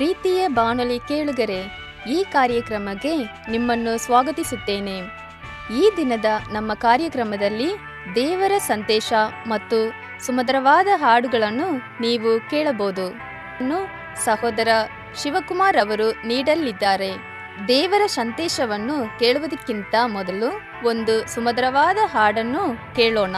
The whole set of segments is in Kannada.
ಪ್ರೀತಿಯ ಬಾನುಲಿ ಕೇಳುಗರೆ, ಈ ಕಾರ್ಯಕ್ರಮಕ್ಕೆ ನಿಮ್ಮನ್ನು ಸ್ವಾಗತಿಸುತ್ತೇನೆ. ಈ ದಿನದ ನಮ್ಮ ಕಾರ್ಯಕ್ರಮದಲ್ಲಿ ದೇವರ ಸಂದೇಶ ಮತ್ತು ಸುಮಧುರವಾದ ಹಾಡುಗಳನ್ನು ನೀವು ಕೇಳಬಹುದು. ಸಹೋದರ ಶಿವಕುಮಾರ್ ಅವರು ನೀಡಲಿದ್ದಾರೆ. ದೇವರ ಸಂದೇಶವನ್ನು ಕೇಳುವುದಕ್ಕಿಂತ ಮೊದಲು ಒಂದು ಸುಮಧುರವಾದ ಹಾಡನ್ನು ಕೇಳೋಣ.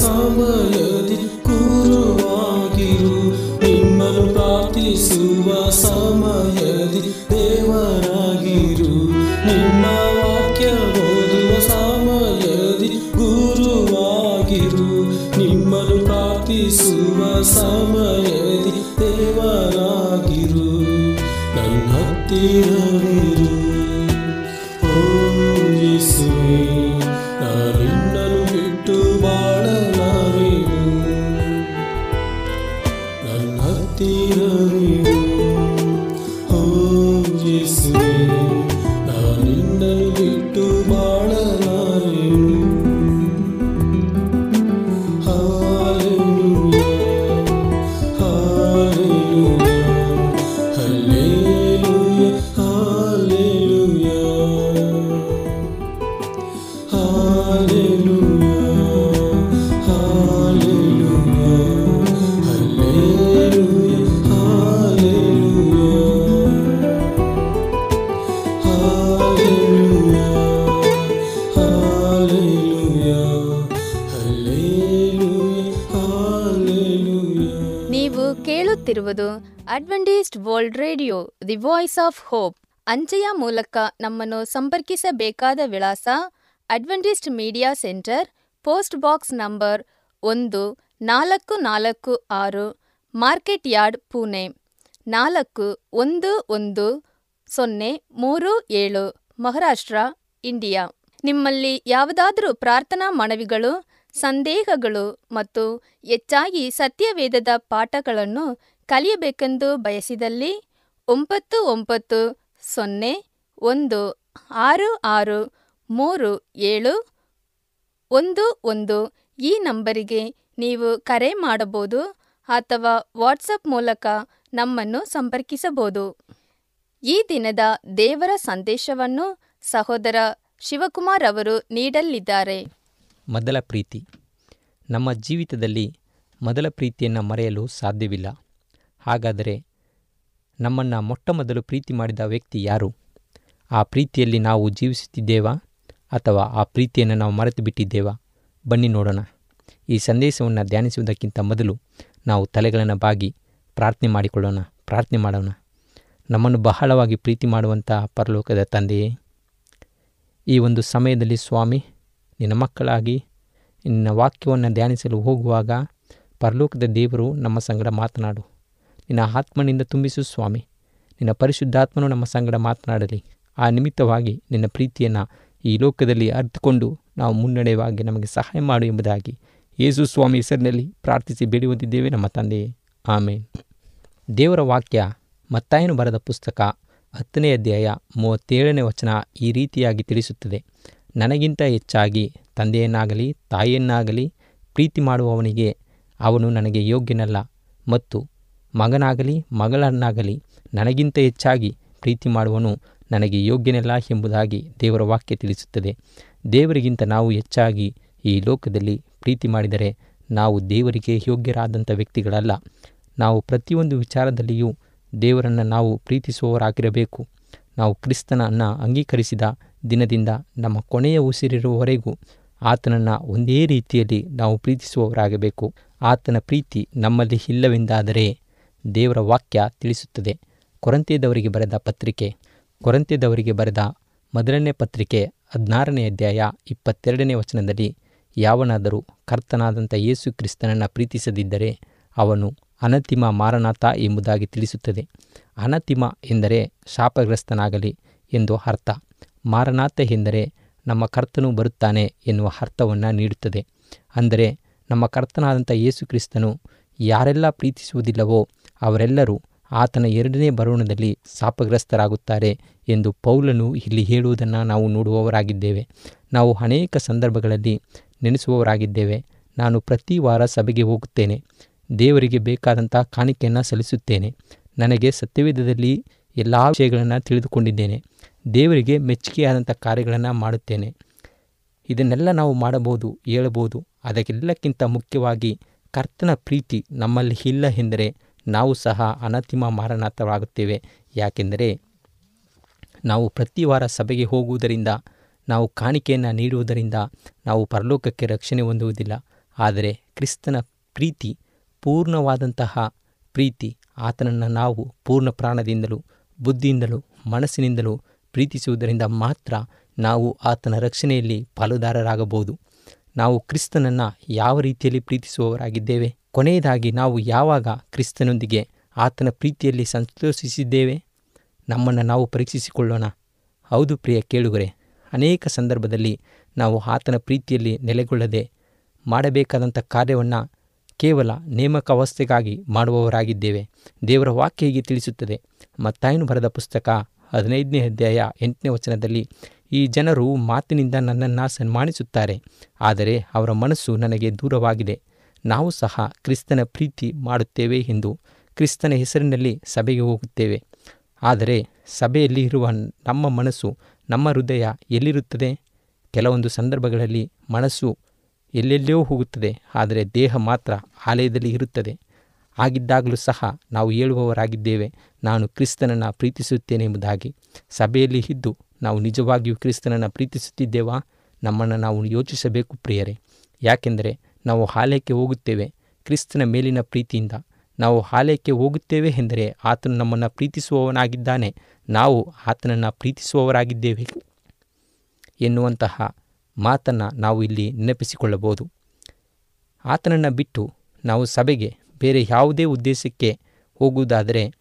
ಸಮಯ radio, the voice of hope, ಅಂಚೆಯ ಮೂಲಕ ನಮ್ಮನ್ನು ಸಂಪರ್ಕಿಸಬೇಕಾದ ವಿಳಾಸ Adventist media centre, post box number ಒಂದು ನಾಲ್ಕು ನಾಲ್ಕು ಆರು, ಮಾರ್ಕೆಟ್ ಯಾರ್ಡ್, ಪುಣೆ, ನಾಲ್ಕು ಒಂದು ಒಂದು ಸೊನ್ನೆ ಮೂರು ಏಳು, ಮಹಾರಾಷ್ಟ್ರ, ಇಂಡಿಯಾ. ನಿಮ್ಮಲ್ಲಿ ಯಾವುದಾದರೂ ಪ್ರಾರ್ಥನಾ ಮನವಿಗಳು, ಸಂದೇಹಗಳು ಮತ್ತು ಹೆಚ್ಚಾಗಿ ಸತ್ಯವೇದದ ಪಾಠಗಳನ್ನು ಕಲಿಯಬೇಕೆಂದು ಬಯಸಿದಲ್ಲಿ ಒಂಬತ್ತು ಒಂಬತ್ತು ಸೊನ್ನೆ ಒಂದು ಆರು ಆರು ಮೂರು ಏಳು ಒಂದು ಒಂದು ಈ ನಂಬರಿಗೆ ನೀವು ಕರೆ ಮಾಡಬಹುದು ಅಥವಾ ವಾಟ್ಸಪ್ ಮೂಲಕ ನಮ್ಮನ್ನು ಸಂಪರ್ಕಿಸಬಹುದು. ಈ ದಿನದ ದೇವರ ಸಂದೇಶವನ್ನು ಸಹೋದರ ಶಿವಕುಮಾರ್ ಅವರು ನೀಡಲಿದ್ದಾರೆ. ಮೊದಲ ಪ್ರೀತಿ. ನಮ್ಮ ಜೀವಿತದಲ್ಲಿ ಮೊದಲ ಪ್ರೀತಿಯನ್ನು ಮರೆಯಲು ಸಾಧ್ಯವಿಲ್ಲ. ಹಾಗಾದರೆ ನಮ್ಮನ್ನು ಮೊಟ್ಟಮೊದಲು ಪ್ರೀತಿ ಮಾಡಿದ ವ್ಯಕ್ತಿ ಯಾರು? ಆ ಪ್ರೀತಿಯಲ್ಲಿ ನಾವು ಜೀವಿಸುತ್ತಿದ್ದೇವಾ? ಅಥವಾ ಆ ಪ್ರೀತಿಯನ್ನು ನಾವು ಮರೆತು ಬಿಟ್ಟಿದ್ದೇವಾ? ಬನ್ನಿ ನೋಡೋಣ. ಈ ಸಂದೇಶವನ್ನು ಧ್ಯಾನಿಸುವುದಕ್ಕಿಂತ ಮೊದಲು ನಾವು ತಲೆಗಳನ್ನು ಬಾಗಿ ಪ್ರಾರ್ಥನೆ ಮಾಡಿಕೊಳ್ಳೋಣ. ಪ್ರಾರ್ಥನೆ ಮಾಡೋಣ. ನಮ್ಮನ್ನು ಬಹಳವಾಗಿ ಪ್ರೀತಿ ಮಾಡುವಂಥ ಪರಲೋಕದ ತಂದೆಯೇ, ಈ ಒಂದು ಸಮಯದಲ್ಲಿ ಸ್ವಾಮಿ, ನಿನ್ನ ಮಕ್ಕಳಾಗಿ ನಿನ್ನ ವಾಕ್ಯವನ್ನು ಧ್ಯಾನಿಸಲು ಹೋಗುವಾಗ ಪರಲೋಕದ ದೇವರು ನಮ್ಮ ಸಂಗಡ ಮಾತನಾಡು. ನಿನ್ನ ಆತ್ಮನಿಂದ ತುಂಬಿಸು ಸ್ವಾಮಿ. ನಿನ್ನ ಪರಿಶುದ್ಧಾತ್ಮನು ನಮ್ಮ ಸಂಗಡ ಮಾತನಾಡಲಿ. ಆ ನಿಮಿತ್ತವಾಗಿ ನಿನ್ನ ಪ್ರೀತಿಯನ್ನು ಈ ಲೋಕದಲ್ಲಿ ಅರ್ಥಕೊಂಡು ನಾವು ಮುನ್ನಡೆಯುವಾಗಿ ನಮಗೆ ಸಹಾಯ ಮಾಡು ಎಂಬುದಾಗಿ ಯೇಸು ಸ್ವಾಮಿ ಹೆಸರಿನಲ್ಲಿ ಪ್ರಾರ್ಥಿಸಿ ಬೇಡುವಂತಿದ್ದೇವೆ ನಮ್ಮ ತಂದೆಯೇ. ಆಮೇನ್. ದೇವರ ವಾಕ್ಯ ಮತ್ತಾಯನು ಬರೆದ ಪುಸ್ತಕ ಹತ್ತನೇ ಅಧ್ಯಾಯ ಮೂವತ್ತೇಳನೇ ವಚನ ಈ ರೀತಿಯಾಗಿ ತಿಳಿಸುತ್ತದೆ. ನನಗಿಂತ ಹೆಚ್ಚಾಗಿ ತಂದೆಯನ್ನಾಗಲಿ ತಾಯಿಯನ್ನಾಗಲಿ ಪ್ರೀತಿ ಮಾಡುವವನಿಗೆ ಅವನು ನನಗೆ ಯೋಗ್ಯನಲ್ಲ ಮತ್ತು ಮಗನಾಗಲಿ, ಮಗಳನ್ನಾಗಲಿ ನನಗಿಂತ ಹೆಚ್ಚಾಗಿ ಪ್ರೀತಿ ಮಾಡುವನು ನನಗೆ ಯೋಗ್ಯನಲ್ಲ ಎಂಬುದಾಗಿ ದೇವರ ವಾಕ್ಯ ತಿಳಿಸುತ್ತದೆ. ದೇವರಿಗಿಂತ ನಾವು ಹೆಚ್ಚಾಗಿ ಈ ಲೋಕದಲ್ಲಿ ಪ್ರೀತಿ ಮಾಡಿದರೆ ನಾವು ದೇವರಿಗೆ ಯೋಗ್ಯರಾದಂಥ ವ್ಯಕ್ತಿಗಳಲ್ಲ. ನಾವು ಪ್ರತಿಯೊಂದು ವಿಚಾರದಲ್ಲಿಯೂ ದೇವರನ್ನು ನಾವು ಪ್ರೀತಿಸುವವರಾಗಿರಬೇಕು. ನಾವು ಕ್ರಿಸ್ತನನ್ನು ಅಂಗೀಕರಿಸಿದ ದಿನದಿಂದ ನಮ್ಮ ಕೊನೆಯ ಉಸಿರಿರುವವರೆಗೂ ಆತನನ್ನು ಒಂದೇ ರೀತಿಯಲ್ಲಿ ನಾವು ಪ್ರೀತಿಸುವವರಾಗಬೇಕು. ಆತನ ಪ್ರೀತಿ ನಮ್ಮಲ್ಲಿ ಇಲ್ಲವೆಂದಾದರೆ ದೇವರ ವಾಕ್ಯ ತಿಳಿಸುತ್ತದೆ. ಕೊರಂತೆಯದವರಿಗೆ ಬರೆದ ಪತ್ರಿಕೆ. ಕೊರಂತಿಯದವರಿಗೆ ಬರೆದ ಮೊದಲನೇ ಪತ್ರಿಕೆ ಹದಿನಾರನೇ ಅಧ್ಯಾಯ ಇಪ್ಪತ್ತೆರಡನೇ ವಚನದಲ್ಲಿ ಯಾವನಾದರೂ ಕರ್ತನಾದಂಥ ಯೇಸು ಕ್ರಿಸ್ತನನ್ನು ಪ್ರೀತಿಸದಿದ್ದರೆ ಅವನು ಅನತಿಮ ಮಾರನಾಥ ಎಂಬುದಾಗಿ ತಿಳಿಸುತ್ತದೆ. ಅನತಿಮ ಎಂದರೆ ಶಾಪಗ್ರಸ್ತನಾಗಲಿ ಎಂದು ಅರ್ಥ. ಮಾರನಾಥ ಎಂದರೆ ನಮ್ಮ ಕರ್ತನು ಬರುತ್ತಾನೆ ಎನ್ನುವ ಅರ್ಥವನ್ನು ನೀಡುತ್ತದೆ. ಅಂದರೆ ನಮ್ಮ ಕರ್ತನಾದಂಥ ಯೇಸು ಕ್ರಿಸ್ತನು ಯಾರೆಲ್ಲ ಪ್ರೀತಿಸುವುದಿಲ್ಲವೋ ಅವರೆಲ್ಲರೂ ಆತನ ಎರಡನೇ ಬರೋಣದಲ್ಲಿ ಶಾಪಗ್ರಸ್ತರಾಗುತ್ತಾರೆ ಎಂದು ಪೌಲನು ಇಲ್ಲಿ ಹೇಳುವುದನ್ನು ನಾವು ನೋಡುವವರಾಗಿದ್ದೇವೆ. ನಾವು ಅನೇಕ ಸಂದರ್ಭಗಳಲ್ಲಿ ನೆನೆಸುವವರಾಗಿದ್ದೇವೆ. ನಾನು ಪ್ರತಿ ವಾರ ಸಭೆಗೆ ಹೋಗುತ್ತೇನೆ. ದೇವರಿಗೆ ಬೇಕಾದಂಥ ಕಾಣಿಕೆಯನ್ನು ಸಲ್ಲಿಸುತ್ತೇನೆ. ನನಗೆ ಸತ್ಯವೇದದಲ್ಲಿ ಎಲ್ಲ ವಿಷಯಗಳನ್ನು ತಿಳಿದುಕೊಂಡಿದ್ದೇನೆ. ದೇವರಿಗೆ ಮೆಚ್ಚುಗೆಯಾದಂಥ ಕಾರ್ಯಗಳನ್ನು ಮಾಡುತ್ತೇನೆ. ಇದನ್ನೆಲ್ಲ ನಾವು ಮಾಡಬಹುದು, ಹೇಳಬಹುದು. ಅದಕ್ಕೆಲ್ಲಕ್ಕಿಂತ ಮುಖ್ಯವಾಗಿ ಕರ್ತನ ಪ್ರೀತಿ ನಮ್ಮಲ್ಲಿ ಇಲ್ಲ ಎಂದರೆ ನಾವು ಸಹ ಅನತಿಮ ಮಾರಣಾರ್ಥವಾಗುತ್ತೇವೆ ಯಾಕೆಂದರೆ ನಾವು ಪ್ರತಿ ವಾರ ಸಭೆಗೆ ಹೋಗುವುದರಿಂದ, ನಾವು ಕಾಣಿಕೆಯನ್ನು ನೀಡುವುದರಿಂದ ನಾವು ಪರಲೋಕಕ್ಕೆ ರಕ್ಷಣೆ ಹೊಂದುವುದಿಲ್ಲ. ಆದರೆ ಕ್ರಿಸ್ತನ ಪ್ರೀತಿ, ಪೂರ್ಣವಾದಂತಹ ಪ್ರೀತಿ, ಆತನನ್ನು ನಾವು ಪೂರ್ಣ ಪ್ರಾಣದಿಂದಲೂ, ಬುದ್ಧಿಯಿಂದಲೂ, ಮನಸ್ಸಿನಿಂದಲೂ ಪ್ರೀತಿಸುವುದರಿಂದ ಮಾತ್ರ ನಾವು ಆತನ ರಕ್ಷಣೆಯಲ್ಲಿ ಪಾಲುದಾರರಾಗಬಹುದು. ನಾವು ಕ್ರಿಸ್ತನನ್ನು ಯಾವ ರೀತಿಯಲ್ಲಿ ಪ್ರೀತಿಸುವವರಾಗಿದ್ದೇವೆ? ಕೊನೆಯದಾಗಿ ನಾವು ಯಾವಾಗ ಕ್ರಿಸ್ತನೊಂದಿಗೆ ಆತನ ಪ್ರೀತಿಯಲ್ಲಿ ಸಂತೋಷಿಸಿದ್ದೇವೆ? ನಮ್ಮನ್ನು ನಾವು ಪರೀಕ್ಷಿಸಿಕೊಳ್ಳೋಣ. ಹೌದು ಪ್ರಿಯ ಕೇಳುಗರೆ, ಅನೇಕ ಸಂದರ್ಭದಲ್ಲಿ ನಾವು ಆತನ ಪ್ರೀತಿಯಲ್ಲಿ ನೆಲೆಗೊಳ್ಳದೆ ಮಾಡಬೇಕಾದಂಥ ಕಾರ್ಯವನ್ನು ಕೇವಲ ನೇಮಕಾವಸ್ಥೆಗಾಗಿ ಮಾಡುವವರಾಗಿದ್ದೇವೆ. ದೇವರ ವಾಕ್ಯ ಹೀಗೆ ತಿಳಿಸುತ್ತದೆ. ಮತ್ತಾಯನು ಬರೆದ ಪುಸ್ತಕ ಹದಿನೈದನೇ ಅಧ್ಯಾಯ ಎಂಟನೇ ವಚನದಲ್ಲಿ, ಈ ಜನರು ಮಾತಿನಿಂದ ನನ್ನನ್ನು ಸನ್ಮಾನಿಸುತ್ತಾರೆ, ಆದರೆ ಅವರ ಮನಸ್ಸು ನನಗೆ ದೂರವಾಗಿದೆ. ನಾವು ಸಹ ಕ್ರಿಸ್ತನ ಪ್ರೀತಿ ಮಾಡುತ್ತೇವೆ ಎಂದು ಕ್ರಿಸ್ತನ ಹೆಸರಿನಲ್ಲಿ ಸಭೆಗೆ ಹೋಗುತ್ತೇವೆ. ಆದರೆ ಸಭೆಯಲ್ಲಿ ಇರುವ ನಮ್ಮ ಮನಸ್ಸು ನಮ್ಮ ಹೃದಯ ಎಲ್ಲಿರುತ್ತದೆ? ಕೆಲವೊಂದು ಸಂದರ್ಭಗಳಲ್ಲಿ ಮನಸ್ಸು ಎಲ್ಲೆಲ್ಲೋ ಹೋಗುತ್ತದೆ, ಆದರೆ ದೇಹ ಮಾತ್ರ ಆಲಯದಲ್ಲಿ ಇರುತ್ತದೆ. ಆಗಿದ್ದಾಗಲೂ ಸಹ ನಾವು ಹೇಳುವವರಾಗಿದ್ದೇವೆ, ನಾನು ಕ್ರಿಸ್ತನನ್ನು ಪ್ರೀತಿಸುತ್ತೇನೆ ಎಂಬುದಾಗಿ. ಸಭೆಯಲ್ಲಿ ಇದ್ದು ನಾವು ನಿಜವಾಗಿಯೂ ಕ್ರಿಸ್ತನನ್ನು ಪ್ರೀತಿಸುತ್ತಿದ್ದೇವಾ? ನಮ್ಮನ್ನು ನಾವು ಯೋಚಿಸಬೇಕು ಪ್ರಿಯರೇ. ಯಾಕೆಂದರೆ ನಾವು ಆಲಯಕ್ಕೆ ಹೋಗುತ್ತೇವೆ ಕ್ರಿಸ್ತನ ಮೇಲಿನ ಪ್ರೀತಿಯಿಂದ. ನಾವು ಆಲಯಕ್ಕೆ ಹೋಗುತ್ತೇವೆ ಎಂದರೆ ಆತನು ನಮ್ಮನ್ನು ಪ್ರೀತಿಸುವವನಾಗಿದ್ದಾನೆ. ನಾವು ಆತನನ್ನು ಪ್ರೀತಿಸುವವರಾಗಿದ್ದೇವೆ. ಎನ್ನುವಂತಹ ಮಾತನ್ನು ನಾವು ಇಲ್ಲಿ ನೆನಪಿಸಿಕೊಳ್ಳಬಹುದು. ಆತನನ್ನು ಬಿಟ್ಟು ನಾವು ಸಭೆಗೆ ಬೇರೆ ಯಾವುದೇ ಉದ್ದೇಶಕ್ಕೆ ಹೋಗುವುದಾದರೆ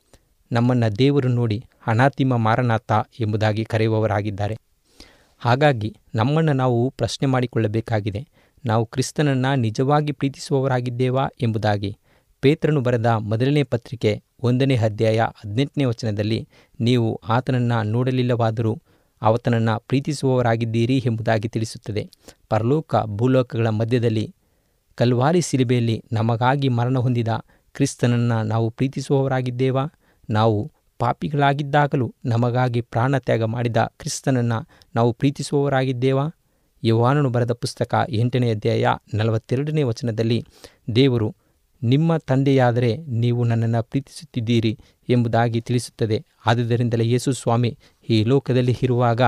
ನಮ್ಮನ್ನು ದೇವರು ನೋಡಿ ಅನಾತಿಮ ಮಾರನಾಥ ಎಂಬುದಾಗಿ ಕರೆಯುವವರಾಗಿದ್ದಾರೆ. ಹಾಗಾಗಿ ನಮ್ಮನ್ನು ನಾವು ಪ್ರಶ್ನೆ ಮಾಡಿಕೊಳ್ಳಬೇಕಾಗಿದೆ. ನಾವು ಕ್ರಿಸ್ತನನ್ನು ನಿಜವಾಗಿ ಪ್ರೀತಿಸುವವರಾಗಿದ್ದೇವಾ ಎಂಬುದಾಗಿ ಪೇತ್ರನು ಬರೆದ ಮೊದಲನೇ ಪತ್ರಿಕೆ ಒಂದನೇ ಅಧ್ಯಾಯ ಹದಿನೆಂಟನೇ ವಚನದಲ್ಲಿ ನೀವು ಆತನನ್ನು ನೋಡಲಿಲ್ಲವಾದರೂ ಆತನನ್ನು ಪ್ರೀತಿಸುವವರಾಗಿದ್ದೀರಿ ಎಂಬುದಾಗಿ ತಿಳಿಸುತ್ತದೆ. ಪರಲೋಕ ಭೂಲೋಕಗಳ ಮಧ್ಯದಲ್ಲಿ ಕಲ್ವಾರಿ ಸಿಲಿಬೆಯಲ್ಲಿ ನಮಗಾಗಿ ಮರಣ ಹೊಂದಿದ ಕ್ರಿಸ್ತನನ್ನು ನಾವು ಪ್ರೀತಿಸುವವರಾಗಿದ್ದೇವಾ? ನಾವು ಪಾಪಿಗಳಾಗಿದ್ದಾಗಲೂ ನಮಗಾಗಿ ಪ್ರಾಣ ತ್ಯಾಗ ಮಾಡಿದ ಕ್ರಿಸ್ತನನ್ನು ನಾವು ಪ್ರೀತಿಸುವವರಾಗಿದ್ದೇವಾ? ಯವಾನನು ಬರೆದ ಪುಸ್ತಕ ಎಂಟನೇ ಅಧ್ಯಾಯ ನಲವತ್ತೆರಡನೇ ವಚನದಲ್ಲಿ, ದೇವರು, ನಿಮ್ಮ ತಂದೆಯಾದರೆ ನೀವು ನನ್ನನ್ನು ಪ್ರೀತಿಸುತ್ತಿದ್ದೀರಿ ಎಂಬುದಾಗಿ ತಿಳಿಸುತ್ತದೆ. ಆದುದರಿಂದಲೇ ಯೇಸು ಸ್ವಾಮಿ ಈ ಲೋಕದಲ್ಲಿ ಇರುವಾಗ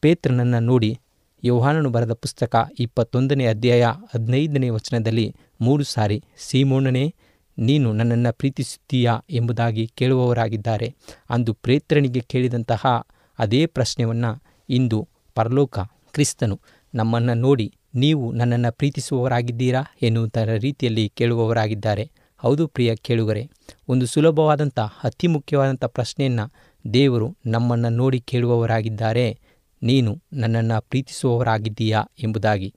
ಪೇತ್ರನನ್ನು ನೋಡಿ, ಯೋಹಾನನು ಬರೆದ ಪುಸ್ತಕ ಇಪ್ಪತ್ತೊಂದನೇ ಅಧ್ಯಾಯ ಹದಿನೈದನೇ ವಚನದಲ್ಲಿ ಮೂರು ಸಾರಿ ಸೀಮೋಣನೇ ನೀನು ನನ್ನನ್ನು ಪ್ರೀತಿಸುತ್ತೀಯಾ ಎಂಬುದಾಗಿ ಕೇಳುವವರಾಗಿದ್ದಾರೆ. ಅಂದು ಪ್ರೇತ್ರನಿಗೆ ಕೇಳಿದಂತಹ ಅದೇ ಪ್ರಶ್ನೆಯನ್ನು ಇಂದು ಪರಲೋಕ ಕ್ರಿಸ್ತನು ನಮ್ಮನ್ನು ನೋಡಿ ನೀವು ನನ್ನನ್ನು ಪ್ರೀತಿಸುವವರಾಗಿದ್ದೀರಾ ಎನ್ನುವುದರ ರೀತಿಯಲ್ಲಿ ಕೇಳುವವರಾಗಿದ್ದಾರೆ. ಹೌದು ಪ್ರಿಯ ಕೇಳುಗರೆ, ಒಂದು ಸುಲಭವಾದಂಥ ಅತಿ ಮುಖ್ಯವಾದಂಥ ಪ್ರಶ್ನೆಯನ್ನು ದೇವರು ನಮ್ಮನ್ನು ನೋಡಿ ಕೇಳುವವರಾಗಿದ್ದಾರೆ. ನೀನು ನನ್ನನ್ನು ಪ್ರೀತಿಸುವವರಾಗಿದ್ದೀಯಾ ಎಂಬುದಾಗಿ.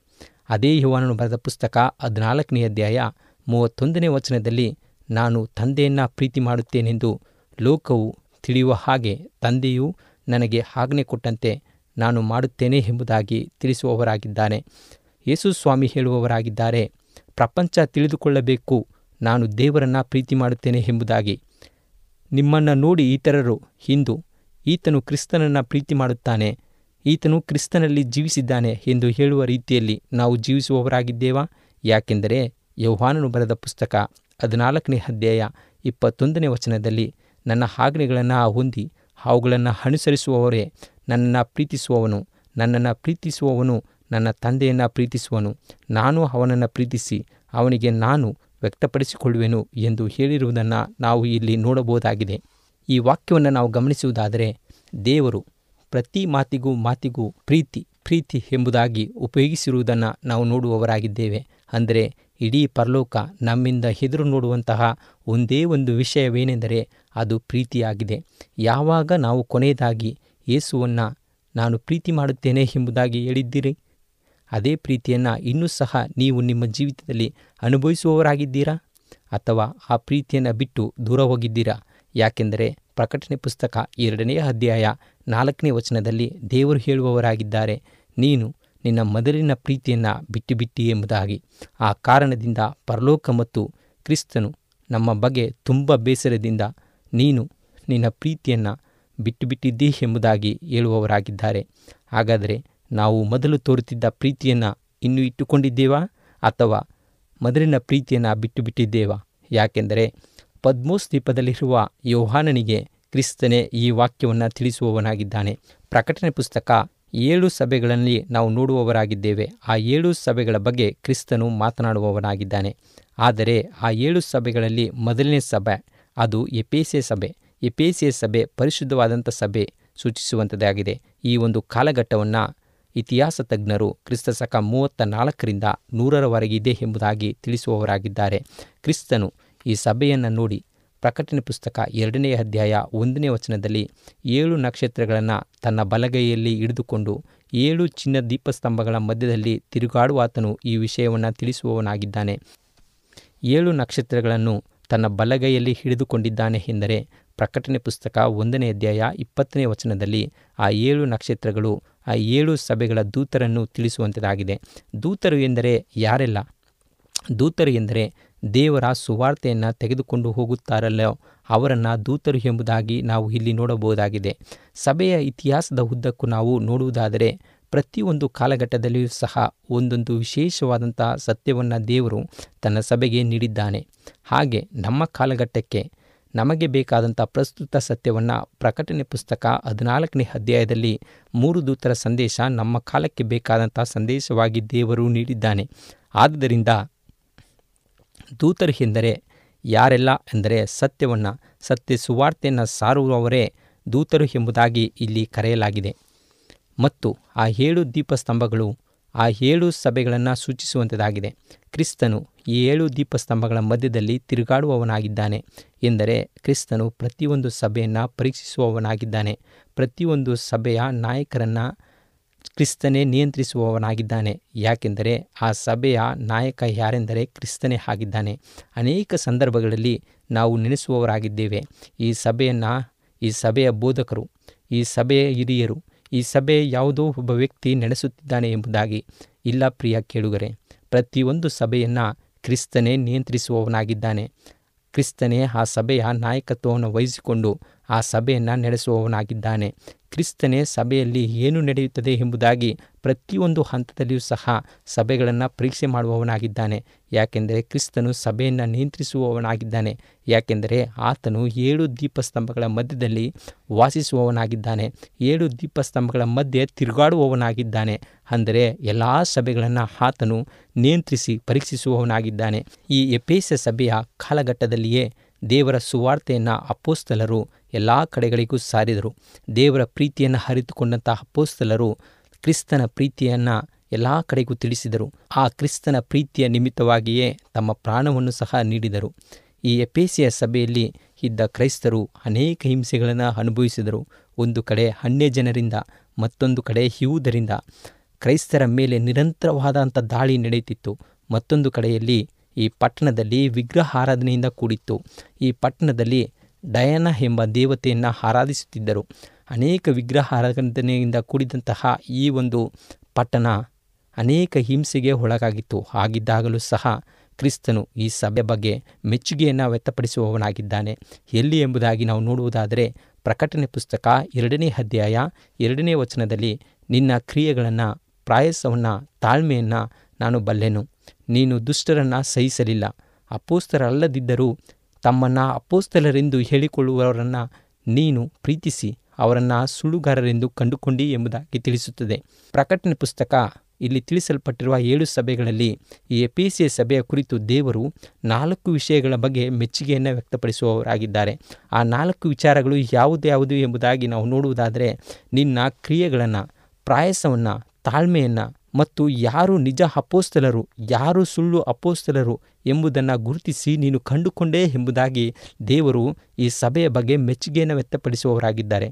ಅದೇ ಯುವನನು ಬರೆದ ಪುಸ್ತಕ ಹದಿನಾಲ್ಕನೇ ಅಧ್ಯಾಯ ಮೂವತ್ತೊಂದನೇ ವಚನದಲ್ಲಿ, ನಾನು ತಂದೆಯನ್ನು ಪ್ರೀತಿ ಮಾಡುತ್ತೇನೆಂದು ಲೋಕವು ತಿಳಿಯುವ ಹಾಗೆ ತಂದೆಯು ನನಗೆ ಆಜ್ಞೆ ಕೊಟ್ಟಂತೆ ನಾನು ಮಾಡುತ್ತೇನೆ ಎಂಬುದಾಗಿ ತಿಳಿಸುವವರಾಗಿದ್ದಾನೆ. ಯೇಸು ಸ್ವಾಮಿ ಹೇಳುವವರಾಗಿದ್ದಾರೆ, ಪ್ರಪಂಚ ತಿಳಿದುಕೊಳ್ಳಬೇಕು, ನಾನು ದೇವರನ್ನು ಪ್ರೀತಿ ಮಾಡುತ್ತೇನೆ ಎಂಬುದಾಗಿ. ನಿಮ್ಮನ್ನು ನೋಡಿ ಇತರರು, ಹಿಂದೂ, ಈತನು ಕ್ರಿಸ್ತನನ್ನು ಪ್ರೀತಿ ಮಾಡುತ್ತಾನೆ, ಈತನು ಕ್ರಿಸ್ತನಲ್ಲಿ ಜೀವಿಸಿದ್ದಾನೆ ಎಂದು ಹೇಳುವ ರೀತಿಯಲ್ಲಿ ನಾವು ಜೀವಿಸುವವರಾಗಿದ್ದೇವಾ? ಯಾಕೆಂದರೆ ಯೌಹಾನನು ಬರೆದ ಪುಸ್ತಕ ಹದಿನಾಲ್ಕನೇ ಅಧ್ಯಾಯ ಇಪ್ಪತ್ತೊಂದನೇ ವಚನದಲ್ಲಿ, ನನ್ನ ಆಜ್ಞೆಗಳನ್ನು ಹೊಂದಿ, ಅವುಗಳನ್ನು ಅನುಸರಿಸುವವರೇ ನನ್ನನ್ನು ಪ್ರೀತಿಸುವವನು ನನ್ನನ್ನು ಪ್ರೀತಿಸುವವನು ನನ್ನ ತಂದೆಯನ್ನು ಪ್ರೀತಿಸುವನು. ನಾನು ಅವನನ್ನು ಪ್ರೀತಿಸಿ ಅವನಿಗೆ ನಾನು ವ್ಯಕ್ತಪಡಿಸಿಕೊಳ್ಳುವೆನು ಎಂದು ಹೇಳಿರುವುದನ್ನು ನಾವು ಇಲ್ಲಿ ನೋಡಬಹುದಾಗಿದೆ. ಈ ವಾಕ್ಯವನ್ನು ನಾವು ಗಮನಿಸುವುದಾದರೆ, ದೇವರು ಪ್ರತಿ ಮಾತಿಗೂ ಮಾತಿಗೂ ಪ್ರೀತಿ ಪ್ರೀತಿ ಎಂಬುದಾಗಿ ಉಪಯೋಗಿಸಿರುವುದನ್ನು ನಾವು ನೋಡುವವರಾಗಿದ್ದೇವೆ. ಅಂದರೆ, ಇಡೀ ಪರಲೋಕ ನಮ್ಮಿಂದ ಹೆದರು ನೋಡುವಂತಹ ಒಂದೇ ಒಂದು ವಿಷಯವೇನೆಂದರೆ ಅದು ಪ್ರೀತಿಯಾಗಿದೆ. ಯಾವಾಗ ನಾವು ಕೊನೆಯದಾಗಿ ಯೇಸುವನ್ನು ನಾನು ಪ್ರೀತಿ ಮಾಡುತ್ತೇನೆ ಎಂಬುದಾಗಿ ಹೇಳಿದ್ದೀರಿ. ಅದೇ ಪ್ರೀತಿಯನ್ನು ಇನ್ನೂ ಸಹ ನೀವು ನಿಮ್ಮ ಜೀವಿತದಲ್ಲಿ ಅನುಭವಿಸುವವರಾಗಿದ್ದೀರಾ? ಅಥವಾ ಆ ಪ್ರೀತಿಯನ್ನು ಬಿಟ್ಟು ದೂರ ಹೋಗಿದ್ದೀರಾ? ಯಾಕೆಂದರೆ ಪ್ರಕಟಣೆ ಪುಸ್ತಕ ಎರಡನೆಯ ಅಧ್ಯಾಯ ನಾಲ್ಕನೇ ವಚನದಲ್ಲಿ ದೇವರು ಹೇಳುವವರಾಗಿದ್ದಾರೆ. ನೀನು ನಿನ್ನ ಮೊದಲಿನ ಪ್ರೀತಿಯನ್ನು ಬಿಟ್ಟು ಬಿಟ್ಟಿ ಎಂಬುದಾಗಿ. ಆ ಕಾರಣದಿಂದ ಪರಲೋಕ ಮತ್ತು ಕ್ರಿಸ್ತನು ನಮ್ಮ ಬಗ್ಗೆ ತುಂಬ ಬೇಸರದಿಂದ ನೀನು ನಿನ್ನ ಪ್ರೀತಿಯನ್ನು ಬಿಟ್ಟು ಬಿಟ್ಟಿದ್ದೀ ಎಂಬುದಾಗಿ ಹೇಳುವವರಾಗಿದ್ದಾರೆ. ಹಾಗಾದರೆ ನಾವು ಮೊದಲು ತೋರುತ್ತಿದ್ದ ಪ್ರೀತಿಯನ್ನು ಇನ್ನೂ ಇಟ್ಟುಕೊಂಡಿದ್ದೇವಾ? ಅಥವಾ ಮೊದಲಿನ ಪ್ರೀತಿಯನ್ನು ಬಿಟ್ಟು ಬಿಟ್ಟಿದ್ದೇವಾ ಯಾಕೆಂದರೆ ಪದ್ಮೋಸ್ ದ್ವೀಪದಲ್ಲಿರುವ ಯೋಹಾನನಿಗೆ ಕ್ರಿಸ್ತನೇ ಈ ವಾಕ್ಯವನ್ನು ತಿಳಿಸುವವನಾಗಿದ್ದಾನೆ. ಪ್ರಕಟಣೆ ಪುಸ್ತಕ ಏಳು ಸಭೆಗಳಲ್ಲಿ ನಾವು ನೋಡುವವರಾಗಿದ್ದೇವೆ. ಆ ಏಳು ಸಭೆಗಳ ಬಗ್ಗೆ ಕ್ರಿಸ್ತನು ಮಾತನಾಡುವವನಾಗಿದ್ದಾನೆ. ಆದರೆ ಆ ಏಳು ಸಭೆಗಳಲ್ಲಿ ಮೊದಲನೇ ಸಭೆ, ಅದು ಎಪೇಸೆ ಸಭೆ. ಎಪೇಸೆ ಸಭೆ ಪರಿಶುದ್ಧವಾದಂಥ ಸಭೆ ಸೂಚಿಸುವಂಥದ್ದಾಗಿದೆ. ಈ ಒಂದು ಕಾಲಘಟ್ಟವನ್ನು ಇತಿಹಾಸ ತಜ್ಞರು ಕ್ರಿಸ್ತ ಶಕ ಮೂವತ್ತ ನಾಲ್ಕರಿಂದ ನೂರರವರೆಗೆ ಇದೆ ಎಂಬುದಾಗಿ ತಿಳಿಸುವವರಾಗಿದ್ದಾರೆ. ಕ್ರಿಸ್ತನು ಈ ಸಭೆಯನ್ನು ನೋಡಿ ಪ್ರಕಟಣೆ ಪುಸ್ತಕ ಎರಡನೇ ಅಧ್ಯಾಯ ಒಂದನೇ ವಚನದಲ್ಲಿ ಏಳು ನಕ್ಷತ್ರಗಳನ್ನು ತನ್ನ ಬಲಗೈಯಲ್ಲಿ ಹಿಡಿದುಕೊಂಡು ಏಳು ಚಿನ್ನ ದೀಪಸ್ತಂಭಗಳ ಮಧ್ಯದಲ್ಲಿ ತಿರುಗಾಡುವಾತನು ಈ ವಿಷಯವನ್ನು ತಿಳಿಸುವವನಾಗಿದ್ದಾನೆ. ಏಳು ನಕ್ಷತ್ರಗಳನ್ನು ತನ್ನ ಬಲಗೈಯಲ್ಲಿ ಹಿಡಿದುಕೊಂಡಿದ್ದಾನೆ ಎಂದರೆ ಪ್ರಕಟಣೆ ಪುಸ್ತಕ ಒಂದನೇ ಅಧ್ಯಾಯ ಇಪ್ಪತ್ತನೇ ವಚನದಲ್ಲಿ ಆ ಏಳು ನಕ್ಷತ್ರಗಳು, ಆ ಏಳು ಸಭೆಗಳ ದೂತರನ್ನು ತಿಳಿಸುವಂತದಾಗಿದೆ. ದೂತರು ಎಂದರೆ ಯಾರೆಲ್ಲ? ದೂತರು ಎಂದರೆ ದೇವರ ಸುವಾರ್ತೆಯನ್ನು ತೆಗೆದುಕೊಂಡು ಹೋಗುತ್ತಾರಲ್ಲೋ ಅವರನ್ನು ದೂತರು ಎಂಬುದಾಗಿ ನಾವು ಇಲ್ಲಿ ನೋಡಬಹುದಾಗಿದೆ. ಸಭೆಯ ಇತಿಹಾಸದ ಉದ್ದಕ್ಕೂ ನಾವು ನೋಡುವುದಾದರೆ ಪ್ರತಿಯೊಂದು ಕಾಲಘಟ್ಟದಲ್ಲಿಯೂ ಸಹ ಒಂದೊಂದು ವಿಶೇಷವಾದಂಥ ಸತ್ಯವನ್ನು ದೇವರು ತನ್ನ ಸಭೆಗೆ ನೀಡಿದ್ದಾನೆ. ಹಾಗೆ ನಮ್ಮ ಕಾಲಘಟ್ಟಕ್ಕೆ ನಮಗೆ ಬೇಕಾದಂಥ ಪ್ರಸ್ತುತ ಸತ್ಯವನ್ನು ಪ್ರಕಟಣೆ ಪುಸ್ತಕ ಹದಿನಾಲ್ಕನೇ ಅಧ್ಯಾಯದಲ್ಲಿ ಮೂರು ದೂತರ ಸಂದೇಶ ನಮ್ಮ ಕಾಲಕ್ಕೆ ಬೇಕಾದಂಥ ಸಂದೇಶವಾಗಿ ದೇವರು ನೀಡಿದ್ದಾನೆ. ಆದ್ದರಿಂದ ದೂತರು ಎಂದರೆ ಯಾರೆಲ್ಲ ಎಂದರೆ ಸತ್ಯವನ್ನು, ಸತ್ಯ ಸುವಾರ್ತೆಯನ್ನು ಸಾರುವವರೇ ದೂತರು ಎಂಬುದಾಗಿ ಇಲ್ಲಿ ಕರೆಯಲಾಗಿದೆ. ಮತ್ತು ಆ ಏಳು ದೀಪಸ್ತಂಭಗಳು, ಆ ಏಳು ಸಭೆಗಳನ್ನು ಸೂಚಿಸುವಂಥದ್ದಾಗಿದೆ ಕ್ರಿಸ್ತನು ಈ ಏಳು ದೀಪಸ್ತಂಭಗಳ ಮಧ್ಯದಲ್ಲಿ ತಿರುಗಾಡುವವನಾಗಿದ್ದಾನೆ ಎಂದರೆ ಕ್ರಿಸ್ತನು ಪ್ರತಿಯೊಂದು ಸಭೆಯನ್ನು ಪರೀಕ್ಷಿಸುವವನಾಗಿದ್ದಾನೆ. ಪ್ರತಿಯೊಂದು ಸಭೆಯ ನಾಯಕರನ್ನು ಕ್ರಿಸ್ತನೇ ನಿಯಂತ್ರಿಸುವವನಾಗಿದ್ದಾನೆ. ಯಾಕೆಂದರೆ ಆ ಸಭೆಯ ನಾಯಕ ಯಾರೆಂದರೆ ಕ್ರಿಸ್ತನೇ ಆಗಿದ್ದಾನೆ. ಅನೇಕ ಸಂದರ್ಭಗಳಲ್ಲಿ ನಾವು ನೆನೆಸುವವರಾಗಿದ್ದೇವೆ. ಈ ಸಭೆಯನ್ನು, ಈ ಸಭೆಯ ಬೋಧಕರು, ಈ ಸಭೆಯ ಹಿರಿಯರು ಈ ಸಭೆ ಯಾವುದೋ ಒಬ್ಬ ವ್ಯಕ್ತಿ ನಡೆಸುತ್ತಿದ್ದಾನೆ ಎಂಬುದಾಗಿ ಇಲ್ಲ ಪ್ರಿಯ ಕೇಳುಗರೆ, ಪ್ರತಿಯೊಂದು ಸಭೆಯನ್ನು ಕ್ರಿಸ್ತನೇ ನಿಯಂತ್ರಿಸುವವನಾಗಿದ್ದಾನೆ. ಕ್ರಿಸ್ತನೇ ಆ ಸಭೆಯ ನಾಯಕತ್ವವನ್ನು ವಹಿಸಿಕೊಂಡು ಆ ಸಭೆಯನ್ನು ನಡೆಸುವವನಾಗಿದ್ದಾನೆ. ಕ್ರಿಸ್ತನೇ ಸಭೆಯಲ್ಲಿ ಏನು ನಡೆಯುತ್ತದೆ ಎಂಬುದಾಗಿ ಪ್ರತಿಯೊಂದು ಹಂತದಲ್ಲಿಯೂ ಸಹ ಸಭೆಗಳನ್ನು ಪರೀಕ್ಷೆ ಮಾಡುವವನಾಗಿದ್ದಾನೆ. ಯಾಕೆಂದರೆ ಕ್ರಿಸ್ತನು ಸಭೆಯನ್ನು ನಿಯಂತ್ರಿಸುವವನಾಗಿದ್ದಾನೆ. ಯಾಕೆಂದರೆ ಆತನು ಏಳು ದೀಪಸ್ತಂಭಗಳ ಮಧ್ಯದಲ್ಲಿ ವಾಸಿಸುವವನಾಗಿದ್ದಾನೆ. ಏಳು ದೀಪಸ್ತಂಭಗಳ ಮಧ್ಯೆ ತಿರುಗಾಡುವವನಾಗಿದ್ದಾನೆ. ಅಂದರೆ ಎಲ್ಲ ಸಭೆಗಳನ್ನು ಆತನು ನಿಯಂತ್ರಿಸಿ ಪರೀಕ್ಷಿಸುವವನಾಗಿದ್ದಾನೆ. ಈ ಎಪೇಸ ಸಭೆಯ ಕಾಲಘಟ್ಟದಲ್ಲಿಯೇ ದೇವರ ಸುವಾರ್ತೆಯನ್ನು ಅಪೋಸ್ತಲರು ಎಲ್ಲ ಕಡೆಗಳಿಗೂ ಸಾರಿದರು. ದೇವರ ಪ್ರೀತಿಯನ್ನು ಅರಿತುಕೊಂಡಂಥ ಅಪೋಸ್ತಲರು ಕ್ರಿಸ್ತನ ಪ್ರೀತಿಯನ್ನು ಎಲ್ಲ ಕಡೆಗೂ ತಿಳಿಸಿದರು. ಆ ಕ್ರಿಸ್ತನ ಪ್ರೀತಿಯ ನಿಮಿತ್ತವಾಗಿಯೇ ತಮ್ಮ ಪ್ರಾಣವನ್ನು ಸಹ ನೀಡಿದರು. ಈ ಎಪೇಸಿಯ ಸಭೆಯಲ್ಲಿ ಇದ್ದ ಕ್ರೈಸ್ತರು ಅನೇಕ ಹಿಂಸೆಗಳನ್ನು ಅನುಭವಿಸಿದರು. ಒಂದು ಕಡೆ ಅನ್ಯ ಜನರಿಂದ ಮತ್ತೊಂದು ಕಡೆ ಹಿಯುವುದರಿಂದ ಕ್ರೈಸ್ತರ ಮೇಲೆ ನಿರಂತರವಾದಂಥ ದಾಳಿ ನಡೆಯುತ್ತಿತ್ತು. ಮತ್ತೊಂದು ಕಡೆಯಲ್ಲಿ ಈ ಪಟ್ಟಣದಲ್ಲಿ ವಿಗ್ರಹ ಆರಾಧನೆಯಿಂದ ಕೂಡಿತ್ತು. ಈ ಪಟ್ಟಣದಲ್ಲಿ ಡಯನ ಎಂಬ ದೇವತೆಯನ್ನು ಆರಾಧಿಸುತ್ತಿದ್ದರು. ಅನೇಕ ವಿಗ್ರಹ ಆರಾಧನೆಯಿಂದ ಕೂಡಿದಂತಹ ಈ ಒಂದು ಪಟ್ಟಣ ಅನೇಕ ಹಿಂಸೆಗೆ ಒಳಗಾಗಿತ್ತು. ಹಾಗಿದ್ದಾಗಲೂ ಸಹ ಕ್ರಿಸ್ತನು ಈ ಸಭೆ ಬಗ್ಗೆ ಮೆಚ್ಚುಗೆಯನ್ನು ವ್ಯಕ್ತಪಡಿಸುವವನಾಗಿದ್ದಾನೆ. ಎಲ್ಲಿ ಎಂಬುದಾಗಿ ನಾವು ನೋಡುವುದಾದರೆ ಪ್ರಕಟಣೆ ಪುಸ್ತಕ ಎರಡನೇ ಅಧ್ಯಾಯ ಎರಡನೇ ವಚನದಲ್ಲಿ ನಿನ್ನ ಕ್ರಿಯೆಗಳನ್ನು, ಪ್ರಾಯಸವನ್ನು, ತಾಳ್ಮೆಯನ್ನು ನಾನು ಬಲ್ಲೆನು. ನೀನು ದುಷ್ಟರನ್ನು ಸಹಿಸಲಿಲ್ಲ. ಅಪೋಸ್ತರಲ್ಲದಿದ್ದರೂ ತಮ್ಮನ್ನು ಅಪೋಸ್ತಲರೆಂದು ಹೇಳಿಕೊಳ್ಳುವವರನ್ನು ನೀನು ಪ್ರೀತಿಸಿ, ಅವರನ್ನು ಸುಳ್ಳುಗಾರರೆಂದು ಕಂಡುಕೊಂಡಿ ಎಂಬುದಾಗಿ ತಿಳಿಸುತ್ತದೆ. ಪ್ರಕಟಣೆ ಪುಸ್ತಕ ಇಲ್ಲಿ ತಿಳಿಸಲ್ಪಟ್ಟಿರುವ ಏಳು ಸಭೆಗಳಲ್ಲಿ ಈ ಎಪಿಸಿಯ ಸಭೆಯ ಕುರಿತು ದೇವರು ನಾಲ್ಕು ವಿಷಯಗಳ ಬಗ್ಗೆ ಮೆಚ್ಚುಗೆಯನ್ನು ವ್ಯಕ್ತಪಡಿಸುವವರಾಗಿದ್ದಾರೆ. ಆ ನಾಲ್ಕು ವಿಚಾರಗಳು ಯಾವುದ್ಯಾವುದು ಎಂಬುದಾಗಿ ನಾವು ನೋಡುವುದಾದರೆ, ನಿನ್ನ ಕ್ರಿಯೆಗಳನ್ನು, ಪ್ರಾಯಸವನ್ನು, ತಾಳ್ಮೆಯನ್ನು ಮತ್ತು ಯಾರು ನಿಜ ಅಪೋಸ್ತಲರು, ಯಾರು ಸುಳ್ಳು ಅಪೋಸ್ತಲರು ಎಂಬುದನ್ನು ಗುರುತಿಸಿ ನೀನು ಕಂಡುಕೊಂಡೇ ಎಂಬುದಾಗಿ ದೇವರು ಈ ಸಭೆಯ ಬಗ್ಗೆ ಮೆಚ್ಚುಗೆಯನ್ನು ವ್ಯಕ್ತಪಡಿಸುವವರಾಗಿದ್ದಾರೆ.